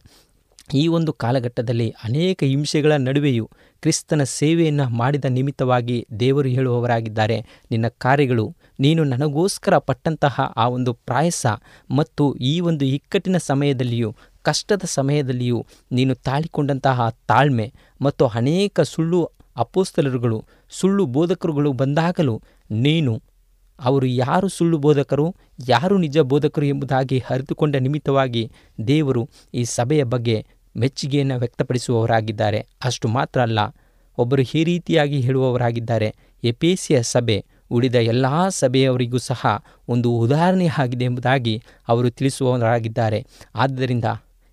ಈ ಒಂದು ಕಾಲಘಟ್ಟದಲ್ಲಿ ಅನೇಕ ಹಿಂಸೆಗಳ ನಡುವೆಯೂ ಕ್ರಿಸ್ತನ ಸೇವೆಯನ್ನು ಮಾಡಿದ ನಿಮಿತ್ತವಾಗಿ ದೇವರು ಹೇಳುವವರಾಗಿದ್ದಾರೆ. ನಿನ್ನ ಕಾರ್ಯಗಳು, ನೀನು ನನಗೋಸ್ಕರ ಪಟ್ಟಂತಹ ಆ ಒಂದು ಪ್ರಾಯಸ ಮತ್ತು ಈ ಒಂದು ಇಕ್ಕಟ್ಟಿನ ಸಮಯದಲ್ಲಿಯೂ, ಕಷ್ಟದ ಸಮಯದಲ್ಲಿಯೂ ನೀನು ತಾಳಿಕೊಂಡಂತಹ ತಾಳ್ಮೆ ಮತ್ತು ಅನೇಕ ಸುಳ್ಳು ಅಪೋಸ್ತಲರುಗಳು, ಸುಳ್ಳು ಬೋಧಕರುಗಳು ಬಂದಾಗಲೂ ನೀನು, ಅವರು ಯಾರು ಸುಳ್ಳು ಬೋಧಕರು, ಯಾರು ನಿಜ ಬೋಧಕರು ಎಂಬುದಾಗಿ ಅರಿತುಕೊಂಡ ನಿಮಿತ್ತವಾಗಿ ದೇವರು ಈ ಸಭೆಯ ಬಗ್ಗೆ ಮೆಚ್ಚುಗೆಯನ್ನು ವ್ಯಕ್ತಪಡಿಸುವವರಾಗಿದ್ದಾರೆ. ಅಷ್ಟು ಮಾತ್ರ ಅಲ್ಲ, ಒಬ್ಬರು ಈ ರೀತಿಯಾಗಿ ಹೇಳುವವರಾಗಿದ್ದಾರೆ. ಎಪೇಸಿಯ ಸಭೆ ಉಳಿದ ಎಲ್ಲ ಸಭೆಯವರಿಗೂ ಸಹ ಒಂದು ಉದಾಹರಣೆಯಾಗಿದೆ ಎಂಬುದಾಗಿ ಅವರು ತಿಳಿಸುವವರಾಗಿದ್ದಾರೆ. ಆದ್ದರಿಂದ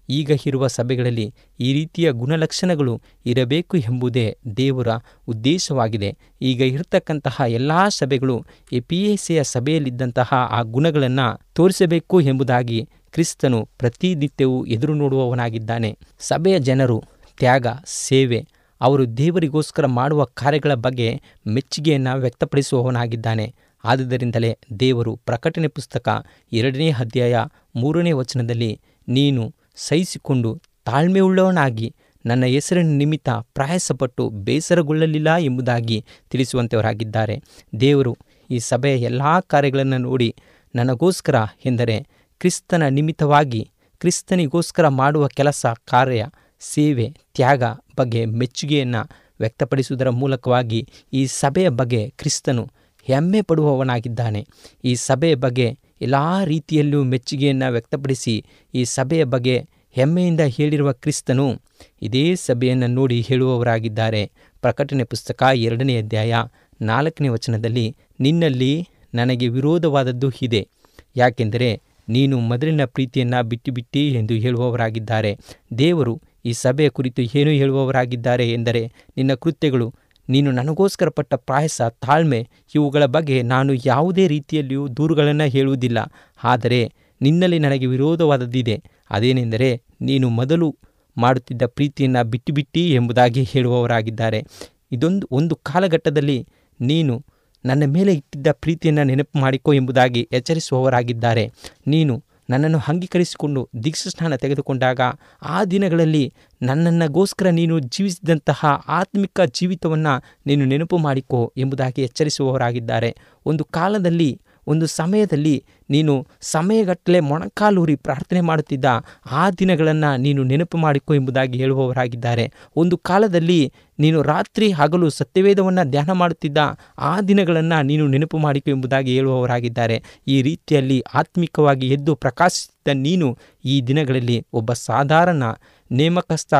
ಈಗ ಇರುವ ಸಭೆಗಳಲ್ಲಿ ಈ ರೀತಿಯ ಗುಣಲಕ್ಷಣಗಳು ಇರಬೇಕು ಎಂಬುದೇ ದೇವರ ಉದ್ದೇಶವಾಗಿದೆ. ಈಗ ಇರತಕ್ಕಂತಹ ಎಲ್ಲ ಸಭೆಗಳು ಎ ಪಿ ಎ ಸಿಯ ಸಭೆಯಲ್ಲಿದ್ದಂತಹ ಆ ಗುಣಗಳನ್ನು ತೋರಿಸಬೇಕು ಎಂಬುದಾಗಿ ಕ್ರಿಸ್ತನು ಪ್ರತಿನಿತ್ಯವೂ ಎದುರು ನೋಡುವವನಾಗಿದ್ದಾನೆ. ಸಭೆಯ ಜನರು, ತ್ಯಾಗ, ಸೇವೆ, ಅವರು ದೇವರಿಗೋಸ್ಕರ ಮಾಡುವ ಕಾರ್ಯಗಳ ಬಗ್ಗೆ ಮೆಚ್ಚುಗೆಯನ್ನು ವ್ಯಕ್ತಪಡಿಸುವವನಾಗಿದ್ದಾನೆ. ಆದುದರಿಂದಲೇ ದೇವರು ಪ್ರಕಟಣೆ ಪುಸ್ತಕ ಎರಡನೇ ಅಧ್ಯಾಯ ಮೂರನೇ ವಚನದಲ್ಲಿ, ನೀನು ಸಹಿಸಿಕೊಂಡು ತಾಳ್ಮೆಯುಳ್ಳವನಾಗಿ ನನ್ನ ಹೆಸರಿನ ನಿಮಿತ್ತ ಪ್ರಯಾಸಪಟ್ಟು ಬೇಸರಗೊಳ್ಳಲಿಲ್ಲ ಎಂಬುದಾಗಿ ತಿಳಿಸುವಂಥವರಾಗಿದ್ದಾರೆ ದೇವರು ಈ ಸಭೆಯ ಎಲ್ಲ ಕಾರ್ಯಗಳನ್ನು ನೋಡಿ ನನಗೋಸ್ಕರ ಎಂದರೆ ಕ್ರಿಸ್ತನ ನಿಮಿತ್ತವಾಗಿ ಕ್ರಿಸ್ತನಿಗೋಸ್ಕರ ಮಾಡುವ ಕೆಲಸ, ಕಾರ್ಯ, ಸೇವೆ, ತ್ಯಾಗ ಬಗ್ಗೆ ಮೆಚ್ಚುಗೆಯನ್ನು ವ್ಯಕ್ತಪಡಿಸುವುದರ ಮೂಲಕವಾಗಿ ಈ ಸಭೆಯ ಬಗ್ಗೆ ಕ್ರಿಸ್ತನು ಹೆಮ್ಮೆ ಪಡುವವನಾಗಿದ್ದಾನೆ ಈ ಸಭೆಯ ಬಗ್ಗೆ ಎಲ್ಲ ರೀತಿಯಲ್ಲೂ ಮೆಚ್ಚುಗೆಯನ್ನು ವ್ಯಕ್ತಪಡಿಸಿ ಈ ಸಭೆಯ ಬಗ್ಗೆ ಹೆಮ್ಮೆಯಿಂದ ಹೇಳಿರುವ ಕ್ರಿಸ್ತನು ಇದೇ ಸಭೆಯನ್ನು ನೋಡಿ ಹೇಳುವವರಾಗಿದ್ದಾರೆ. ಪ್ರಕಟಣೆ ಪುಸ್ತಕ ಎರಡನೇ ಅಧ್ಯಾಯ ನಾಲ್ಕನೇ ವಚನದಲ್ಲಿ, ನಿನ್ನಲ್ಲಿ ನನಗೆ ವಿರೋಧವಾದದ್ದು ಇದೆ. ಯಾಕೆಂದರೆ ನೀನು ಮೊದಲಿನ ಪ್ರೀತಿಯನ್ನು ಬಿಟ್ಟು ಬಿಟ್ಟಿ ಎಂದು ಹೇಳುವವರಾಗಿದ್ದಾರೆ. ದೇವರು ಈ ಸಭೆಯ ಕುರಿತು ಏನು ಹೇಳುವವರಾಗಿದ್ದಾರೆ ಎಂದರೆ, ನಿನ್ನ ಕೃತ್ಯಗಳು ನೀನು ನನಗೋಸ್ಕರ ಪಟ್ಟ ಪ್ರಾಯಸ ತಾಳ್ಮೆ ಇವುಗಳ ಬಗ್ಗೆ ನಾನು ಯಾವುದೇ ರೀತಿಯಲ್ಲಿಯೂ ದೂರುಗಳನ್ನು ಹೇಳುವುದಿಲ್ಲ. ಆದರೆ ನಿನ್ನಲ್ಲಿ ನನಗೆ ವಿರೋಧವಾದದ್ದಿದೆ. ಅದೇನೆಂದರೆ ನೀನು ಮೊದಲು ಮಾಡುತ್ತಿದ್ದ ಪ್ರೀತಿಯನ್ನು ಬಿಟ್ಟು ಬಿಟ್ಟಿ ಎಂಬುದಾಗಿ ಹೇಳುವವರಾಗಿದ್ದಾರೆ. ಇದೊಂದು, ಒಂದು ಕಾಲಘಟ್ಟದಲ್ಲಿ ನೀನು ನನ್ನ ಮೇಲೆ ಇಟ್ಟಿದ್ದ ಪ್ರೀತಿಯನ್ನು ನೆನಪು ಮಾಡಿಕೊ ಎಂಬುದಾಗಿ ಎಚ್ಚರಿಸುವವರಾಗಿದ್ದಾರೆ. ನೀನು ನನ್ನನ್ನು ಅಂಗೀಕರಿಸಿಕೊಂಡು ದೀಕ್ಷಾಸ್ನಾನ ತೆಗೆದುಕೊಂಡಾಗ ಆ ದಿನಗಳಲ್ಲಿ ನನ್ನನ್ನಗೋಸ್ಕರ ನೀನು ಜೀವಿಸಿದಂತಹ ಆತ್ಮಿಕ ಜೀವಿತವನ್ನು ನೀನು ನೆನಪು ಮಾಡಿಕೊ ಎಂಬುದಾಗಿ ಎಚ್ಚರಿಸುವವರಾಗಿದ್ದಾರೆ. ಒಂದು ಕಾಲದಲ್ಲಿ ಒಂದು ಸಮಯದಲ್ಲಿ ನೀನು ಸಮಯಗಟ್ಟಲೆ ಮೊಣಕಾಲೂರಿ ಪ್ರಾರ್ಥನೆ ಮಾಡುತ್ತಿದ್ದ ಆ ದಿನಗಳನ್ನು ನೀನು ನೆನಪು ಮಾಡಿಕೊ ಎಂಬುದಾಗಿ ಹೇಳುವವರಾಗಿದ್ದಾರೆ. ಒಂದು ಕಾಲದಲ್ಲಿ ನೀನು ರಾತ್ರಿ ಹಗಲು ಸತ್ಯವೇದವನ್ನು ಧ್ಯಾನ ಮಾಡುತ್ತಿದ್ದ ಆ ದಿನಗಳನ್ನು ನೀನು ನೆನಪು ಮಾಡಿಕೊ ಎಂಬುದಾಗಿ ಹೇಳುವವರಾಗಿದ್ದಾರೆ. ಈ ರೀತಿಯಲ್ಲಿ ಆತ್ಮಿಕವಾಗಿ ಎದ್ದು ಪ್ರಕಾಶಿಸಿದ ನೀನು ಈ ದಿನಗಳಲ್ಲಿ ಒಬ್ಬ ಸಾಧಾರಣ ನೇಮಕಸ್ಥ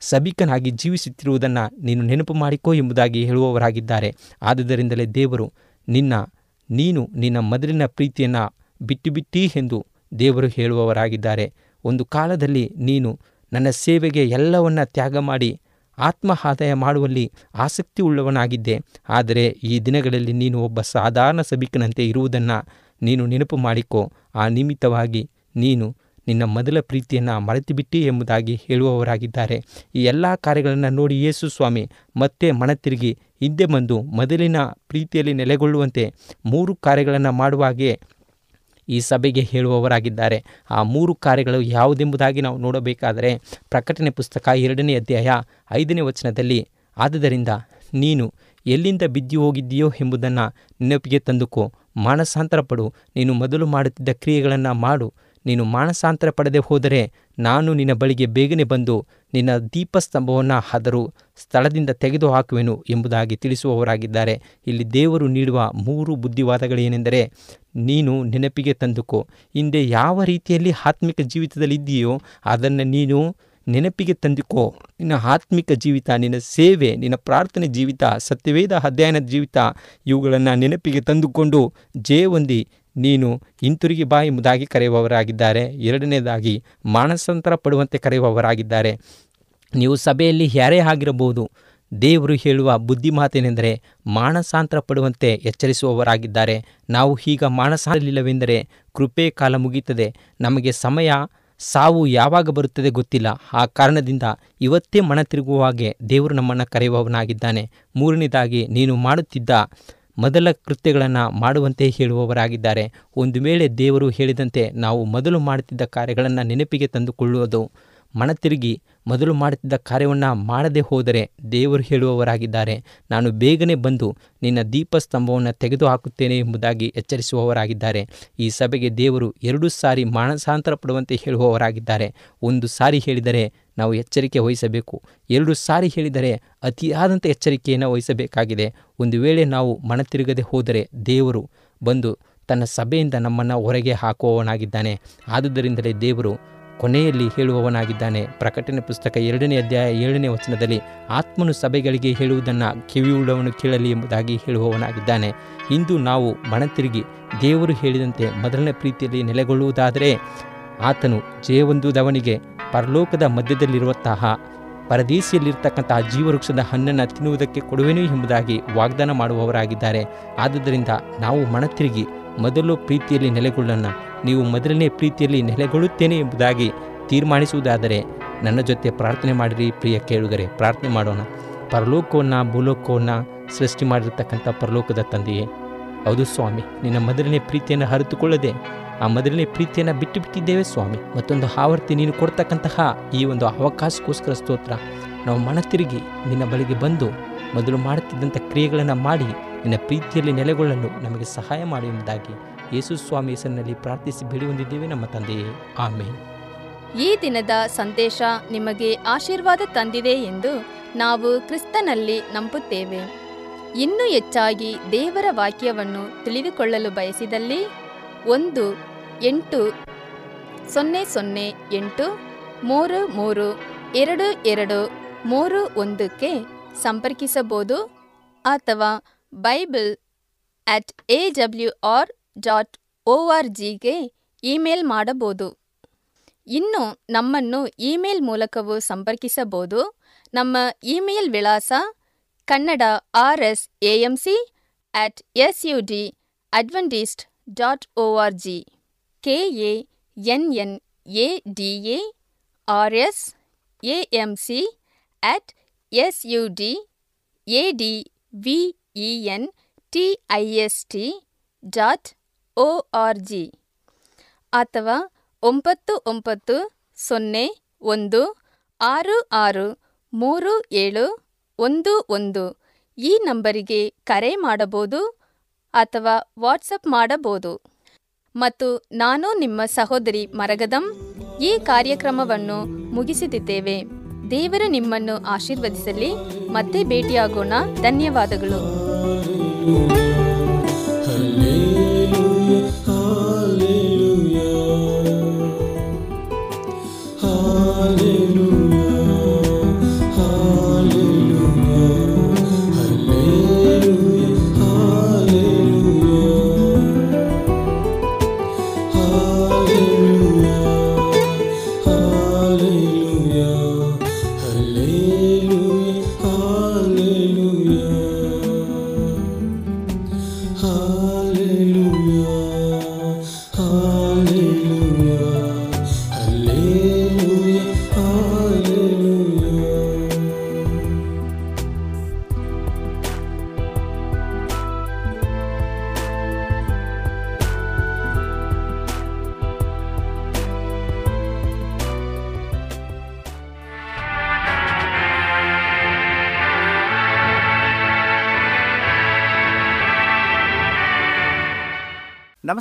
ಸಭಿಕನಾಗಿ ಜೀವಿಸುತ್ತಿರುವುದನ್ನು ನೀನು ನೆನಪು ಮಾಡಿಕೋ ಎಂಬುದಾಗಿ ಹೇಳುವವರಾಗಿದ್ದಾರೆ. ಆದುದರಿಂದಲೇ ದೇವರು ನಿನ್ನ ನೀನು ನಿನ್ನ ಮೊದಲಿನ ಪ್ರೀತಿಯನ್ನು ಬಿಟ್ಟು ಬಿಟ್ಟಿ ಎಂದು ದೇವರು ಹೇಳುವವರಾಗಿದ್ದಾರೆ. ಒಂದು ಕಾಲದಲ್ಲಿ ನೀನು ನನ್ನ ಸೇವೆಗೆ ಎಲ್ಲವನ್ನ ತ್ಯಾಗ ಮಾಡಿ ಆತ್ಮಹಾದಾಯ ಮಾಡುವಲ್ಲಿ ಆಸಕ್ತಿ ಉಳ್ಳವನಾಗಿದ್ದೆ. ಆದರೆ ಈ ದಿನಗಳಲ್ಲಿ ನೀನು ಒಬ್ಬ ಸಾಧಾರಣ ಸಭಿಕನಂತೆ ಇರುವುದನ್ನು ನೀನು ನೆನಪು ಮಾಡಿಕೊ. ಆ ನಿಮಿತ್ತವಾಗಿ ನೀನು ನಿನ್ನ ಮೊದಲ ಪ್ರೀತಿಯನ್ನು ಮರೆತುಬಿಟ್ಟಿ ಎಂಬುದಾಗಿ ಹೇಳುವವರಾಗಿದ್ದಾರೆ. ಈ ಎಲ್ಲ ಕಾರ್ಯಗಳನ್ನು ನೋಡಿ ಯೇಸು ಸ್ವಾಮಿ, ಮತ್ತೆ ಮನತಿರುಗಿ ಹಿಂದೆ ಬಂದು ಮೊದಲಿನ ಪ್ರೀತಿಯಲ್ಲಿ ನೆಲೆಗೊಳ್ಳುವಂತೆ ಮೂರು ಕಾರ್ಯಗಳನ್ನು ಮಾಡುವ ಹಾಗೆ ಈ ಸಭೆಗೆ ಹೇಳುವವರಾಗಿದ್ದಾರೆ. ಆ ಮೂರು ಕಾರ್ಯಗಳು ಯಾವುದೆಂಬುದಾಗಿ ನಾವು ನೋಡಬೇಕಾದರೆ ಪ್ರಕಟಣೆ ಪುಸ್ತಕ ಎರಡನೇ ಅಧ್ಯಾಯ ಐದನೇ ವಚನದಲ್ಲಿ, ಆದುದರಿಂದ ನೀನು ಎಲ್ಲಿಂದ ಬಿದ್ದು ಹೋಗಿದ್ದೀಯೋ ಎಂಬುದನ್ನು ನೆನಪಿಗೆ ತಂದುಕೋ. ಮಾನಸಾಂತರ ಪಡು ನೀನು ಮೊದಲು ಮಾಡುತ್ತಿದ್ದ ಕ್ರಿಯೆಗಳನ್ನು ಮಾಡು. ನೀನು ಮಾನಸಾಂತರ ಪಡೆದೇ ಹೋದರೆ ನಾನು ನಿನ್ನ ಬಳಿಗೆ ಬೇಗನೆ ಬಂದು ನಿನ್ನ ದೀಪಸ್ತಂಭವನ್ನು ಹದರು ಸ್ಥಳದಿಂದ ತೆಗೆದು ಹಾಕುವೆನು ಎಂಬುದಾಗಿ ತಿಳಿಸುವವರಾಗಿದ್ದಾರೆ. ಇಲ್ಲಿ ದೇವರು ನೀಡುವ ಮೂರು ಬುದ್ಧಿವಾದಗಳೇನೆಂದರೆ ನೀನು ನೆನಪಿಗೆ ತಂದುಕೋ. ಹಿಂದೆ ಯಾವ ರೀತಿಯಲ್ಲಿ ಆತ್ಮಿಕ ಜೀವಿತದಲ್ಲಿದ್ದೀಯೋ ಅದನ್ನು ನೀನು ನೆನಪಿಗೆ ತಂದುಕೋ. ನಿನ್ನ ಆತ್ಮಿಕ ಜೀವಿತ, ನಿನ್ನ ಸೇವೆ, ನಿನ್ನ ಪ್ರಾರ್ಥನೆ ಜೀವಿತ, ಸತ್ಯವೇದ ಅಧ್ಯಯನದ ಜೀವಿತ ಇವುಗಳನ್ನು ನೆನಪಿಗೆ ತಂದುಕೊಂಡು ಜೇ ಹೊಂದಿ ನೀನು ಹಿಂತಿರುಗಿ ಬಾ ಎಂಬುದಾಗಿ ಕರೆಯುವವರಾಗಿದ್ದಾರೆ. ಎರಡನೇದಾಗಿ, ಮಾನಸಾಂತರ ಪಡುವಂತೆ ಕರೆಯುವವರಾಗಿದ್ದಾರೆ. ನೀವು ಸಭೆಯಲ್ಲಿ ಯಾರೇ ಆಗಿರಬಹುದು, ದೇವರು ಹೇಳುವ ಬುದ್ಧಿ ಮಾತೇನೆಂದರೆ ಮಾನಸಾಂತರ ಪಡುವಂತೆ ಎಚ್ಚರಿಸುವವರಾಗಿದ್ದಾರೆ. ನಾವು ಈಗ ಮಾನಸಾರಲಿಲ್ಲವೆಂದರೆ ಕೃಪೆ ಕಾಲ ಮುಗಿಯುತ್ತದೆ. ನಮಗೆ ಸಮಯ, ಸಾವು ಯಾವಾಗ ಬರುತ್ತದೆ ಗೊತ್ತಿಲ್ಲ. ಆ ಕಾರಣದಿಂದ ಇವತ್ತೇ ಮನ ತಿರುಗುವ ಹಾಗೆ ದೇವರು ನಮ್ಮನ್ನು ಕರೆಯುವವನಾಗಿದ್ದಾನೆ. ಮೂರನೇದಾಗಿ, ನೀನು ಮಾಡುತ್ತಿದ್ದ ಮೊದಲ ಕೃತ್ಯಗಳನ್ನು ಮಾಡುವಂತೆ ಹೇಳುವವರಾಗಿದ್ದಾರೆ. ಒಂದು ವೇಳೆ ದೇವರು ಹೇಳಿದಂತೆ ನಾವು ಮೊದಲು ಮಾಡುತ್ತಿದ್ದ ಕಾರ್ಯಗಳನ್ನು ನೆನಪಿಗೆ ತಂದುಕೊಳ್ಳುವುದು. ಮನ ತಿರುಗಿ ಮೊದಲು ಮಾಡುತ್ತಿದ್ದ ಕಾರ್ಯವನ್ನು ಮಾಡದೆ ಹೋದರೆ ದೇವರು ಹೇಳುವವರಾಗಿದ್ದಾರೆ. ನಾನು ಬೇಗನೆ ಬಂದು ನಿನ್ನ ದೀಪಸ್ತಂಭವನ್ನು ತೆಗೆದು ಹಾಕುತ್ತೇನೆ ಎಂಬುದಾಗಿ ಎಚ್ಚರಿಸುವವರಾಗಿದ್ದಾರೆ. ಈ ಸಭೆಗೆ ದೇವರು ಎರಡು ಸಾರಿ ಮಾನಸಾಂತರ ಪಡುವಂತೆ ಹೇಳುವವರಾಗಿದ್ದಾರೆ. ಒಂದು ಸಾರಿ ಹೇಳಿದರೆ ನಾವು ಎಚ್ಚರಿಕೆ ವಹಿಸಬೇಕು. ಎರಡು ಸಾರಿ ಹೇಳಿದರೆ ಅತಿಯಾದಂಥ ಎಚ್ಚರಿಕೆಯನ್ನು ವಹಿಸಬೇಕಾಗಿದೆ. ಒಂದು ವೇಳೆ ನಾವು ಮನ ತಿರುಗದೆ ಹೋದರೆ ದೇವರು ಬಂದು ತನ್ನ ಸಭೆಯಿಂದ ನಮ್ಮನ್ನು ಹೊರಗೆ ಹಾಕುವವನಾಗಿದ್ದಾನೆ. ಆದುದರಿಂದಲೇ ದೇವರು ಕೊನೆಯಲ್ಲಿ ಹೇಳುವವನಾಗಿದ್ದಾನೆ. ಪ್ರಕಟಣೆ ಪುಸ್ತಕ ಎರಡನೇ ಅಧ್ಯಾಯ ಏಳನೇ ವಚನದಲ್ಲಿ ಆತ್ಮನು ಸಭೆಗಳಿಗೆ ಹೇಳುವುದನ್ನು ಕಿವಿಯುಳ್ಳವನು ಕೇಳಲಿ ಎಂಬುದಾಗಿ ಹೇಳುವವನಾಗಿದ್ದಾನೆ. ಇಂದು ನಾವು ಮನತಿರುಗಿ ದೇವರು ಹೇಳಿದಂತೆ ಮೊದಲನೇ ಪ್ರೀತಿಯಲ್ಲಿ ನೆಲೆಗೊಳ್ಳುವುದಾದರೆ ಆತನು ಜಯವೊಂದುದವನಿಗೆ ಪರಲೋಕದ ಮಧ್ಯದಲ್ಲಿರುವಂತಹ ಪರದೇಶಿಯಲ್ಲಿರ್ತಕ್ಕಂತಹ ಜೀವವೃಕ್ಷದ ಹಣ್ಣನ್ನು ತಿನ್ನುವುದಕ್ಕೆ ಕೊಡುವೆನು ಎಂಬುದಾಗಿ ವಾಗ್ದಾನ ಮಾಡುವವರಾಗಿದ್ದಾರೆ. ಆದುದರಿಂದ ನಾವು ಮನತಿರುಗಿ ಮೊದಲು ಪ್ರೀತಿಯಲ್ಲಿ ನೆಲೆಗೊಳ್ಳೋಣ. ನೀವು ಮೊದಲನೇ ಪ್ರೀತಿಯಲ್ಲಿ ನೆಲೆಗೊಳ್ಳುತ್ತೇನೆ ಎಂಬುದಾಗಿ ತೀರ್ಮಾನಿಸುವುದಾದರೆ ನನ್ನ ಜೊತೆ ಪ್ರಾರ್ಥನೆ ಮಾಡಿರಿ ಪ್ರಿಯ ಕೇಳುಗರೆ, ಪ್ರಾರ್ಥನೆ ಮಾಡೋಣ. ಪರಲೋಕವನ್ನು, ಭೂಲೋಕವನ್ನು ಸೃಷ್ಟಿ ಮಾಡಿರ್ತಕ್ಕಂಥ ಪರಲೋಕದ ತಂದೆಯೇ, ಹೌದು ಸ್ವಾಮಿ, ನಿನ್ನ ಮೊದಲನೇ ಪ್ರೀತಿಯನ್ನು ಹರಿತುಕೊಳ್ಳದೆ ಆ ಮೊದಲನೇ ಪ್ರೀತಿಯನ್ನು ಬಿಟ್ಟು ಬಿಟ್ಟಿದ್ದೇವೆ ಸ್ವಾಮಿ. ಮತ್ತೊಂದು ಆವರ್ತಿ ನೀನು ಕೊಡ್ತಕ್ಕಂತಹ ಈ ಒಂದು ಅವಕಾಶಕ್ಕೋಸ್ಕರ ಸ್ತೋತ್ರ. ನಾವು ಮನ ತಿರುಗಿ ನಿನ್ನ ಬಳಿಗೆ ಬಂದು ಮೊದಲು ಮಾಡುತ್ತಿದ್ದಂಥ ಕ್ರಿಯೆಗಳನ್ನು ಮಾಡಿ ನಿನ್ನ ಪ್ರೀತಿಯಲ್ಲಿ ನೆಲೆಗೊಳ್ಳಲು ನಮಗೆ ಸಹಾಯ ಮಾಡಿ ಎಂಬುದಾಗಿ ಯೇಸು ಸ್ವಾಮಿ ಹೆಸರಿನಲ್ಲಿ ಪ್ರಾರ್ಥಿಸಿ ಬಿಡಿ ಹೊಂದಿದ್ದೇವೆ ನಮ್ಮ ತಂದೆಯೇ ಆಮೇಲೆ ಈ ದಿನದ ಸಂದೇಶ ನಿಮಗೆ ಆಶೀರ್ವಾದ ತಂದಿದೆ ಎಂದು ನಾವು ಕ್ರಿಸ್ತನಲ್ಲಿ ನಂಬುತ್ತೇವೆ. ಇನ್ನೂ ಹೆಚ್ಚಾಗಿ ದೇವರ ವಾಕ್ಯವನ್ನು ತಿಳಿದುಕೊಳ್ಳಲು ಬಯಸಿದಲ್ಲಿ ಒಂದು ಎಂಟು, ಸೊನ್ನೆ ಸೊನ್ನೆ ಎಂಟು, ಮೂರು ಮೂರು, ಎರಡು ಎರಡು, ಮೂರು ಒಂದಕ್ಕೆ ಸಂಪರ್ಕಿಸಬಹುದು ಅಥವಾ bible at A W R dot O R ಜಿಗೆ ಇಮೇಲ್ ಮಾಡಬಹುದು. ಇನ್ನು ನಮ್ಮನ್ನು ಇಮೇಲ್ ಮೂಲಕವೂ ಸಂಪರ್ಕಿಸಬಹುದು. ನಮ್ಮ ಇಮೇಲ್ ವಿಳಾಸ Kannada R S A M C at S U D Adventist dot O R G. K A N N A D A R S A M C at S U D A D V E N T I S T dot O R G ಅಥವಾ ಒಂಬತ್ತು ಒಂಬತ್ತು ಸೊನ್ನೆ ಒಂದು ಆರು ಆರು ಮೂರು ಏಳು ಒಂದು ಒಂದು ಈ ನಂಬರಿಗೆ ಕರೆ ಮಾಡಬಹುದು ಅಥವಾ ವಾಟ್ಸಪ್ ಮಾಡಬಹುದು. ಮತ್ತು ನಾನು ನಿಮ್ಮ ಸಹೋದರಿ ಮರಗದಂ ಈ ಕಾರ್ಯಕ್ರಮವನ್ನು ಮುಗಿಸುತ್ತಿದ್ದೇವೆ ದೇವರು ನಿಮ್ಮನ್ನು ಆಶೀರ್ವದಿಸಲಿ. ಮತ್ತೆ ಭೇಟಿಯಾಗೋಣ. ಧನ್ಯವಾದಗಳು.